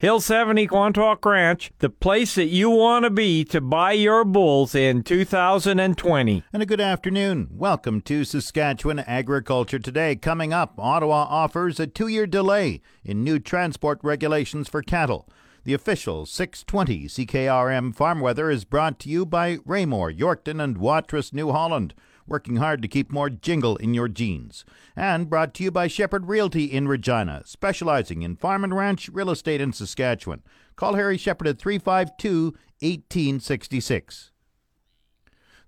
Hill 70 Quantock Ranch, the place that you want to be to buy your bulls in 2020. And a good afternoon. Welcome to Saskatchewan Agriculture Today. Coming up, Ottawa offers a two year delay in new transport regulations for cattle. The official 620 CKRM farm weather is brought to you by Raymore, Yorkton, and Watrous, New Holland working hard to keep more jingle in your jeans. And brought to you by Shepherd Realty in Regina, specializing in farm and ranch real estate in Saskatchewan. Call Harry Shepherd at 352 1866.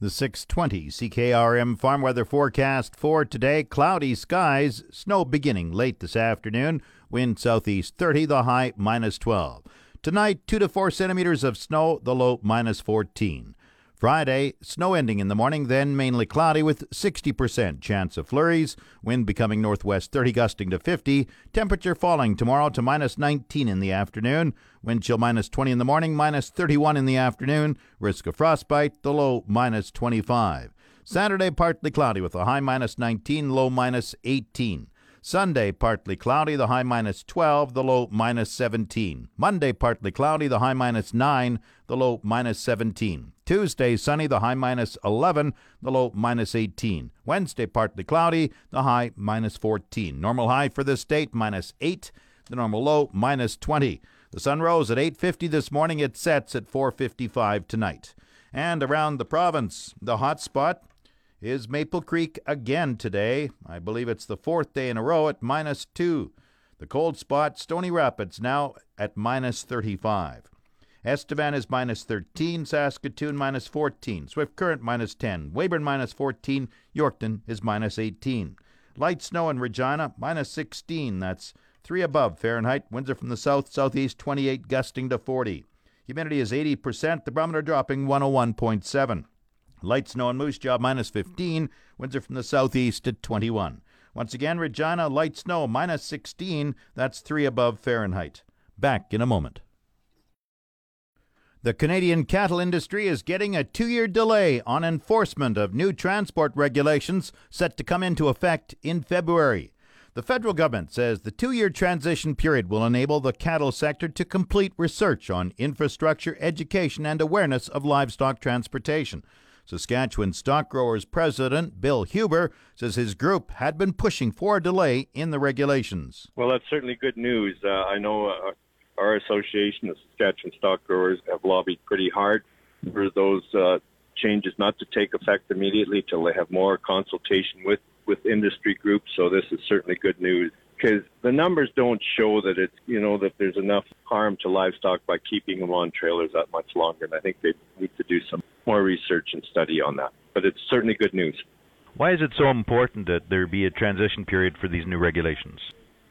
The 620 CKRM farm weather forecast for today cloudy skies, snow beginning late this afternoon, wind southeast 30, the high minus 12. Tonight, 2 to 4 centimeters of snow, the low minus 14. Friday, snow ending in the morning, then mainly cloudy with 60% chance of flurries. Wind becoming northwest 30, gusting to 50. Temperature falling tomorrow to minus 19 in the afternoon. Wind chill minus 20 in the morning, minus 31 in the afternoon. Risk of frostbite, the low minus 25. Saturday, partly cloudy with a high minus 19, low minus 18. Sunday, partly cloudy, the high minus 12, the low minus 17. Monday, partly cloudy, the high minus 9, the low minus 17. Tuesday, sunny, the high minus 11, the low minus 18. Wednesday, partly cloudy, the high minus 14. Normal high for this date, minus 8, the normal low, minus 20. The sun rose at 8.50 this morning. It sets at 4.55 tonight. And around the province, the hot spot is Maple Creek again today. I believe it's the fourth day in a row at minus 2. The cold spot, Stony Rapids, now at minus 35. Estevan is minus 13, Saskatoon minus 14, Swift Current minus 10, Weyburn minus 14, Yorkton is minus 18. Light snow in Regina, minus 16, that's 3 above Fahrenheit. Winds are from the south, southeast 28, gusting to 40. Humidity is 80%, the barometer dropping 101.7. Light snow in Moose Jaw, minus 15. Winds are from the southeast at 21. Once again, Regina, light snow, minus 16. That's 3 above Fahrenheit. Back in a moment. The Canadian cattle industry is getting a two year delay on enforcement of new transport regulations set to come into effect in February. The federal government says the two year transition period will enable the cattle sector to complete research on infrastructure, education, and awareness of livestock transportation. Saskatchewan Stock Growers President Bill Huber says his group had been pushing for a delay in the regulations. Well, that's certainly good news. Uh, I know uh, our association, the Saskatchewan Stock Growers, have lobbied pretty hard for those uh, changes not to take effect immediately till they have more consultation with with industry groups. So this is certainly good news because the numbers don't show that it's you know that there's enough harm to livestock by keeping them on trailers that much longer. And I think they need to do some more research and study on that. But it's certainly good news. Why is it so important that there be a transition period for these new regulations?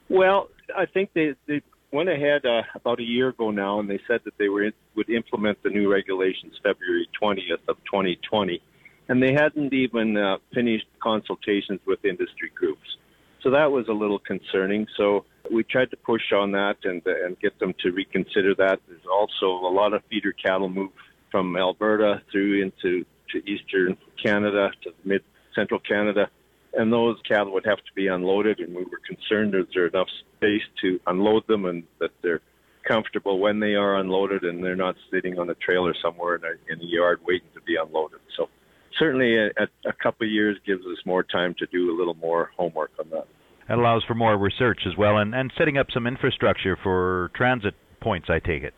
Well, I think they, they went ahead uh, about a year ago now, and they said that they were in, would implement the new regulations February 20th of 2020, and they hadn't even uh, finished consultations with industry groups. So that was a little concerning. So we tried to push on that and and get them to reconsider that. There's also a lot of feeder cattle move from Alberta through into to eastern Canada to mid central Canada and those cattle would have to be unloaded, and we were concerned is there enough space to unload them and that they're comfortable when they are unloaded and they're not sitting on a trailer somewhere in a, in a yard waiting to be unloaded. So certainly a, a couple of years gives us more time to do a little more homework on that. That allows for more research as well and, and setting up some infrastructure for transit points, I take it.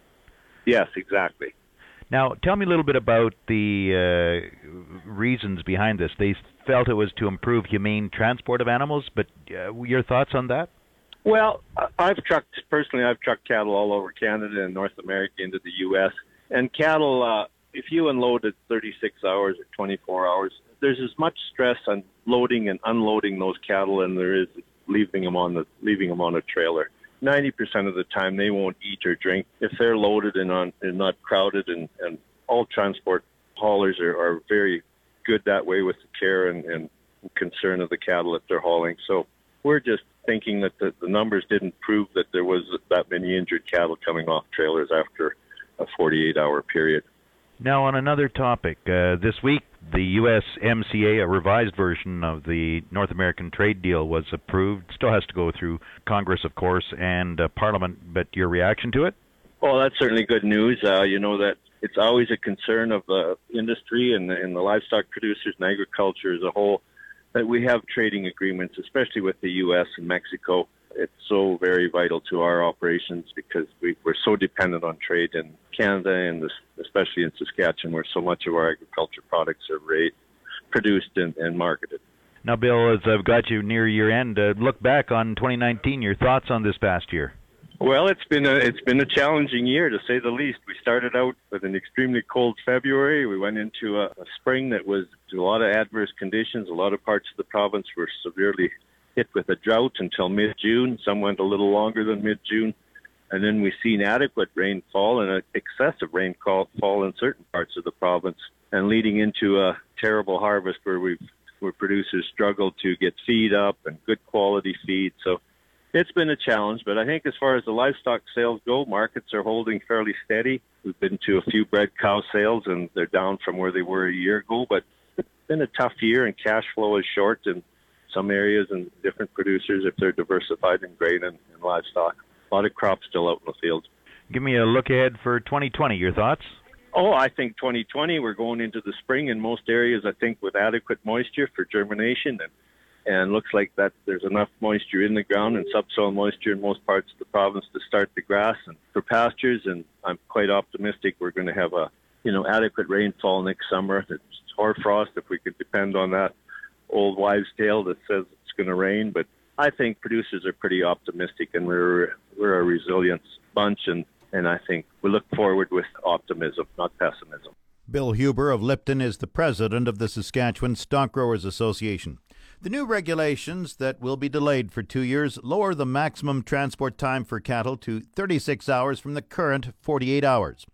Yes, exactly. Now, tell me a little bit about the uh, reasons behind this. They felt it was to improve humane transport of animals, but uh, your thoughts on that? Well, I've trucked personally. I've trucked cattle all over Canada and North America into the U.S. And cattle, uh, if you unload at 36 hours or 24 hours, there's as much stress on loading and unloading those cattle, and there is leaving them on the leaving them on a trailer. 90% of the time they won't eat or drink if they're loaded and on and not crowded and, and all transport haulers are, are very good that way with the care and, and concern of the cattle that they're hauling. So we're just thinking that the, the numbers didn't prove that there was that many injured cattle coming off trailers after a 48 hour period. Now, on another topic, uh, this week the USMCA, a revised version of the North American trade deal, was approved. Still has to go through Congress, of course, and uh, Parliament. But your reaction to it? Well, that's certainly good news. Uh, you know that it's always a concern of the industry and the, and the livestock producers and agriculture as a whole that we have trading agreements, especially with the U.S. and Mexico. It's so very vital to our operations because we, we're so dependent on trade in Canada and this, especially in Saskatchewan, where so much of our agriculture products are raised, produced and, and marketed. Now, Bill, as I've got you near year end, uh, look back on 2019. Your thoughts on this past year? Well, it's been a it's been a challenging year to say the least. We started out with an extremely cold February. We went into a, a spring that was a lot of adverse conditions. A lot of parts of the province were severely hit with a drought until mid-June. Some went a little longer than mid-June, and then we've seen adequate rainfall and excessive rainfall fall in certain parts of the province, and leading into a terrible harvest where we've where producers struggled to get feed up and good quality feed. So it's been a challenge, but I think as far as the livestock sales go, markets are holding fairly steady. We've been to a few bred cow sales, and they're down from where they were a year ago. But it's been a tough year, and cash flow is short in some areas and different producers if they're diversified in grain and, and livestock. A lot of crops still out in the field. Give me a look ahead for 2020. Your thoughts? Oh, I think 2020 we're going into the spring in most areas. I think with adequate moisture for germination and and looks like that there's enough moisture in the ground and subsoil moisture in most parts of the province to start the grass and for pastures. And I'm quite optimistic we're going to have a you know adequate rainfall next summer. It's hoarfrost if we could depend on that old wives' tale that says it's going to rain, but I think producers are pretty optimistic, and we're we're a resilient bunch, and and I think we look forward with optimism, not pessimism. Bill Huber of Lipton is the president of the Saskatchewan Stock Growers Association. The new regulations that will be delayed for two years lower the maximum transport time for cattle to 36 hours from the current 48 hours.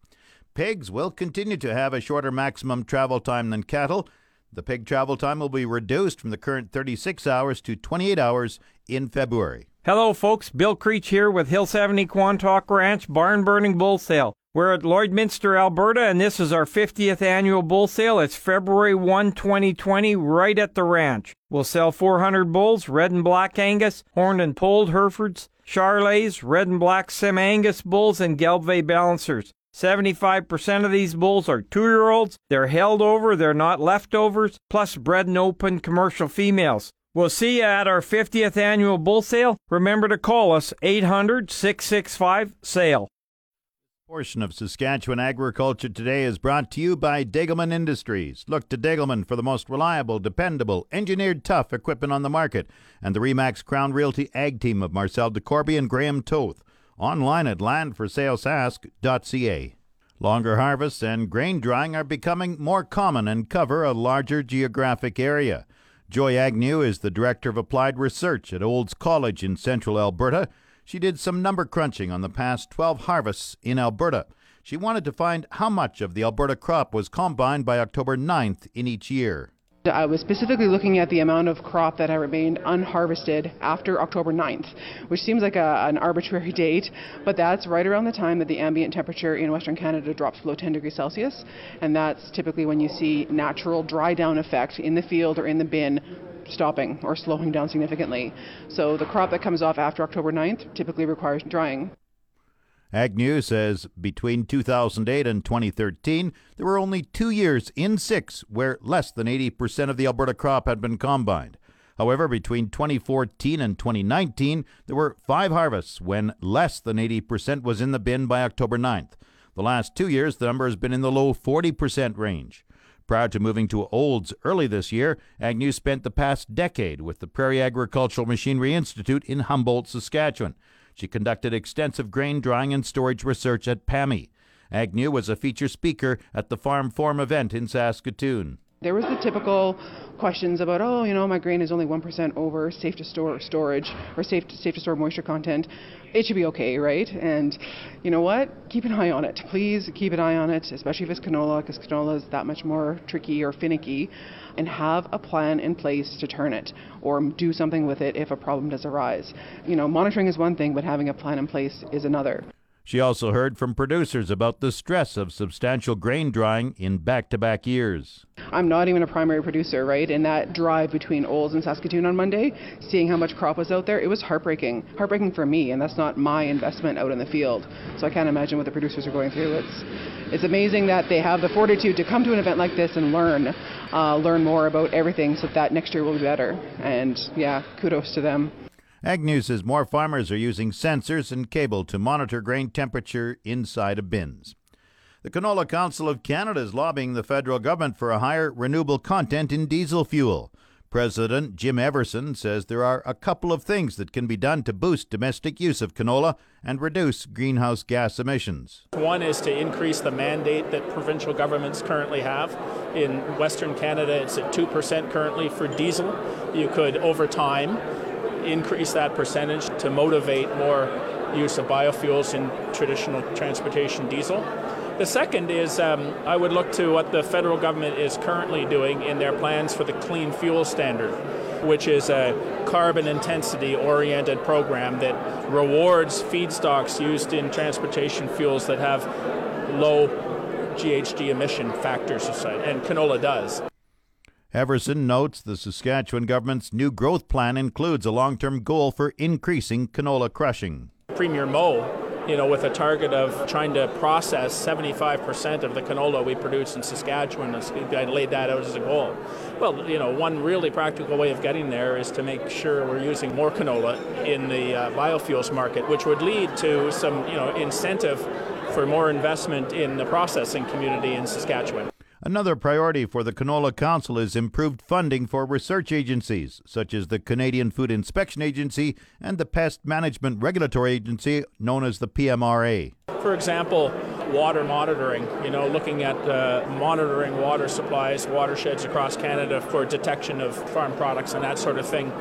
Pigs will continue to have a shorter maximum travel time than cattle. The pig travel time will be reduced from the current 36 hours to 28 hours in February. Hello, folks. Bill Creech here with Hill 70 Quantock Ranch Barn Burning Bull Sale. We're at Lloydminster, Alberta, and this is our 50th annual bull sale. It's February 1, 2020, right at the ranch. We'll sell 400 bulls, red and black Angus, horned and polled Herefords, Charolais, red and black Sim Angus bulls, and Gelbvieh balancers. 75% of these bulls are two year olds. They're held over, they're not leftovers, plus bred and open commercial females. We'll see you at our 50th annual bull sale. Remember to call us 800 665 SALE portion of Saskatchewan Agriculture Today is brought to you by Degelman Industries. Look to Degelman for the most reliable, dependable, engineered tough equipment on the market, and the Remax Crown Realty Ag Team of Marcel DeCorby and Graham Toth. Online at landforsalesask.ca. Longer harvests and grain drying are becoming more common and cover a larger geographic area. Joy Agnew is the Director of Applied Research at Olds College in central Alberta she did some number crunching on the past 12 harvests in Alberta. She wanted to find how much of the Alberta crop was combined by October 9th in each year. I was specifically looking at the amount of crop that had remained unharvested after October 9th, which seems like a, an arbitrary date, but that's right around the time that the ambient temperature in Western Canada drops below 10 degrees Celsius, and that's typically when you see natural dry down effect in the field or in the bin stopping or slowing down significantly. So the crop that comes off after October 9th typically requires drying. Agnew says between 2008 and 2013, there were only two years in six where less than 80% of the Alberta crop had been combined. However, between 2014 and 2019, there were five harvests when less than 80% was in the bin by October 9th. The last two years, the number has been in the low 40% range. Prior to moving to Olds early this year, Agnew spent the past decade with the Prairie Agricultural Machinery Institute in Humboldt, Saskatchewan. She conducted extensive grain drying and storage research at PAMI. Agnew was a feature speaker at the Farm Forum event in Saskatoon. There was the typical questions about, oh, you know, my grain is only 1% over, safe to store storage, or safe to, safe to store moisture content. It should be okay, right? And you know what? Keep an eye on it. Please keep an eye on it, especially if it's canola, because canola is that much more tricky or finicky. And have a plan in place to turn it or do something with it if a problem does arise. You know, monitoring is one thing, but having a plan in place is another. She also heard from producers about the stress of substantial grain drying in back to back years. I'm not even a primary producer, right? In that drive between Olds and Saskatoon on Monday, seeing how much crop was out there, it was heartbreaking. Heartbreaking for me, and that's not my investment out in the field. So I can't imagine what the producers are going through. It's it's amazing that they have the fortitude to come to an event like this and learn, uh, learn more about everything, so that next year will be better. And yeah, kudos to them. Agnew says more farmers are using sensors and cable to monitor grain temperature inside of bins. The Canola Council of Canada is lobbying the federal government for a higher renewable content in diesel fuel. President Jim Everson says there are a couple of things that can be done to boost domestic use of canola and reduce greenhouse gas emissions. One is to increase the mandate that provincial governments currently have. In Western Canada, it's at 2% currently for diesel. You could, over time, increase that percentage to motivate more use of biofuels in traditional transportation diesel. The second is um, I would look to what the federal government is currently doing in their plans for the Clean Fuel Standard, which is a carbon intensity oriented program that rewards feedstocks used in transportation fuels that have low GHG emission factors, and canola does. Everson notes the Saskatchewan government's new growth plan includes a long term goal for increasing canola crushing. Premier Moe, you know, with a target of trying to process 75% of the canola we produce in Saskatchewan, I laid that out as a goal. Well, you know, one really practical way of getting there is to make sure we're using more canola in the uh, biofuels market, which would lead to some, you know, incentive for more investment in the processing community in Saskatchewan. Another priority for the Canola Council is improved funding for research agencies, such as the Canadian Food Inspection Agency and the Pest Management Regulatory Agency, known as the PMRA. For example, water monitoring, you know, looking at uh, monitoring water supplies, watersheds across Canada for detection of farm products and that sort of thing.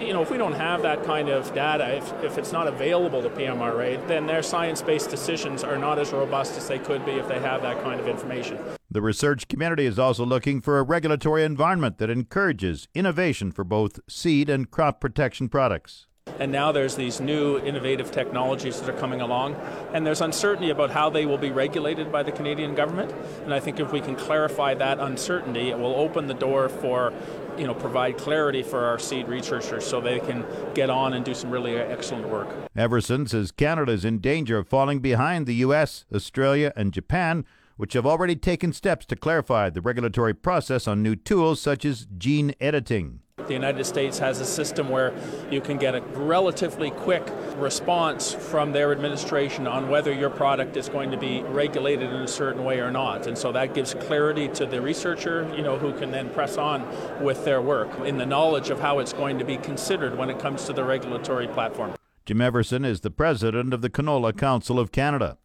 You know, if we don't have that kind of data, if, if it's not available to PMRA, then their science based decisions are not as robust as they could be if they have that kind of information. The research community is also looking for a regulatory environment that encourages innovation for both seed and crop protection products. And now there's these new innovative technologies that are coming along, and there's uncertainty about how they will be regulated by the Canadian government. And I think if we can clarify that uncertainty, it will open the door for, you know, provide clarity for our seed researchers so they can get on and do some really excellent work. Everson says Canada is in danger of falling behind the U.S., Australia, and Japan which have already taken steps to clarify the regulatory process on new tools such as gene editing. The United States has a system where you can get a relatively quick response from their administration on whether your product is going to be regulated in a certain way or not. And so that gives clarity to the researcher, you know, who can then press on with their work in the knowledge of how it's going to be considered when it comes to the regulatory platform. Jim Everson is the president of the Canola Council of Canada.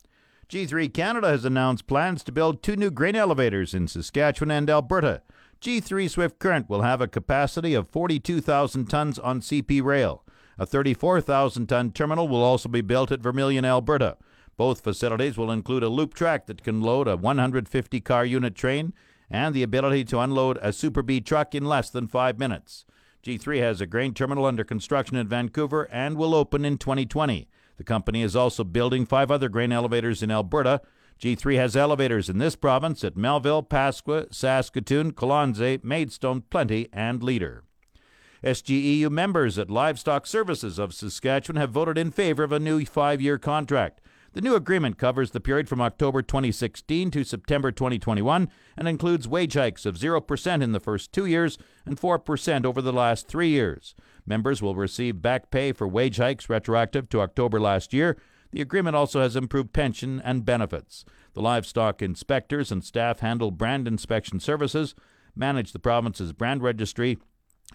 G3 Canada has announced plans to build two new grain elevators in Saskatchewan and Alberta. G3 Swift Current will have a capacity of 42,000 tons on CP rail. A 34,000 ton terminal will also be built at Vermilion, Alberta. Both facilities will include a loop track that can load a 150 car unit train and the ability to unload a Super B truck in less than five minutes. G3 has a grain terminal under construction in Vancouver and will open in 2020. The company is also building five other grain elevators in Alberta. G3 has elevators in this province at Melville, Pasqua, Saskatoon, Colonsay, Maidstone, Plenty, and Leader. SGEU members at Livestock Services of Saskatchewan have voted in favor of a new five year contract. The new agreement covers the period from October 2016 to September 2021 and includes wage hikes of 0% in the first two years and 4% over the last three years. Members will receive back pay for wage hikes retroactive to October last year. The agreement also has improved pension and benefits. The livestock inspectors and staff handle brand inspection services, manage the province's brand registry,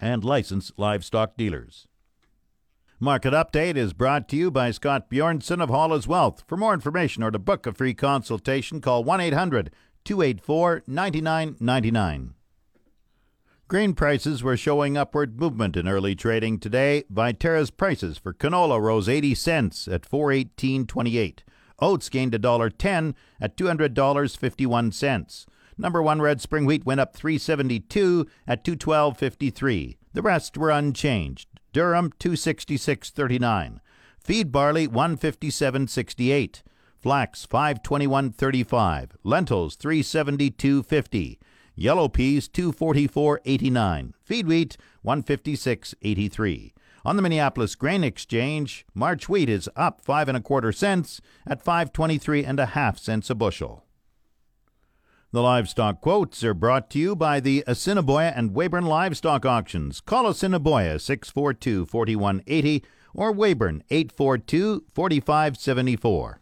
and license livestock dealers. Market Update is brought to you by Scott Bjornson of Hall's Wealth. For more information or to book a free consultation, call 1 800 284 9999. Grain prices were showing upward movement in early trading today. Viterra's prices for canola rose 80 cents at 418.28. Oats gained $1.10 at $200.51. Number 1 red spring wheat went up 372 at 212.53. The rest were unchanged. Durum 266.39. Feed barley 157.68. Flax 521.35. Lentils 372.50. Yellow peas 244.89. Feed wheat 156.83. On the Minneapolis Grain Exchange, March wheat is up five and a quarter cents at 523 and a half cents a bushel. The livestock quotes are brought to you by the Assiniboia and Weyburn Livestock Auctions. Call Assiniboia 642 4180 or Weyburn 842 4574.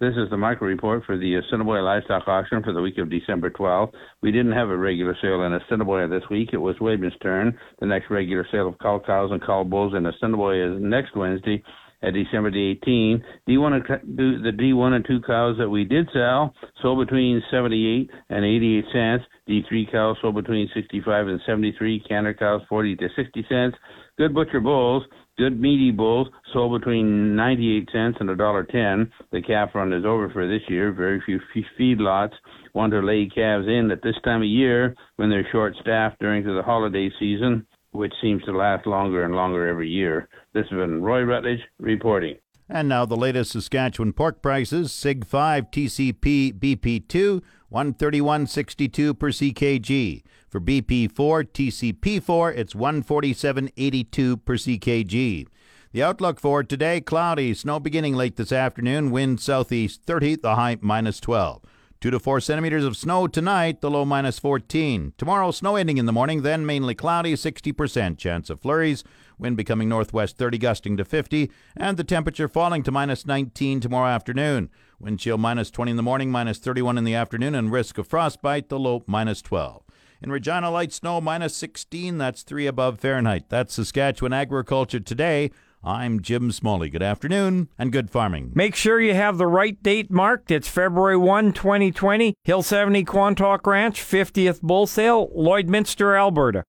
This is the micro report for the Assiniboia Livestock Auction for the week of December 12th. We didn't have a regular sale in Assiniboia this week. It was Weyburn's turn. The next regular sale of cull cows and cull bulls in Assiniboia is next Wednesday at December the 18th. D1 and, the D1 and 2 cows that we did sell sold between 78 and 88 cents. D3 cows sold between 65 and 73. Canner cows 40 to 60 cents. Good butcher bulls Good meaty bulls sold between 98 cents and $1.10. The calf run is over for this year. Very few feedlots want to lay calves in at this time of year when they're short staffed during the holiday season, which seems to last longer and longer every year. This has been Roy Rutledge reporting. And now the latest Saskatchewan pork prices Sig 5 TCP BP2 131.62 per CKG. For BP4 TCP4 it's 147.82 per CKG. The outlook for today cloudy, snow beginning late this afternoon, wind southeast 30, the high minus 12. 2 to 4 centimeters of snow tonight, the low minus 14. Tomorrow, snow ending in the morning, then mainly cloudy, 60% chance of flurries. Wind becoming northwest 30, gusting to 50, and the temperature falling to minus 19 tomorrow afternoon. Wind chill minus 20 in the morning, minus 31 in the afternoon, and risk of frostbite, the low minus 12. In Regina, light snow minus 16, that's 3 above Fahrenheit. That's Saskatchewan Agriculture Today. I'm Jim Smalley. Good afternoon and good farming. Make sure you have the right date marked. It's February 1, 2020. Hill 70 Quantock Ranch, 50th Bull Sale, Lloydminster, Alberta.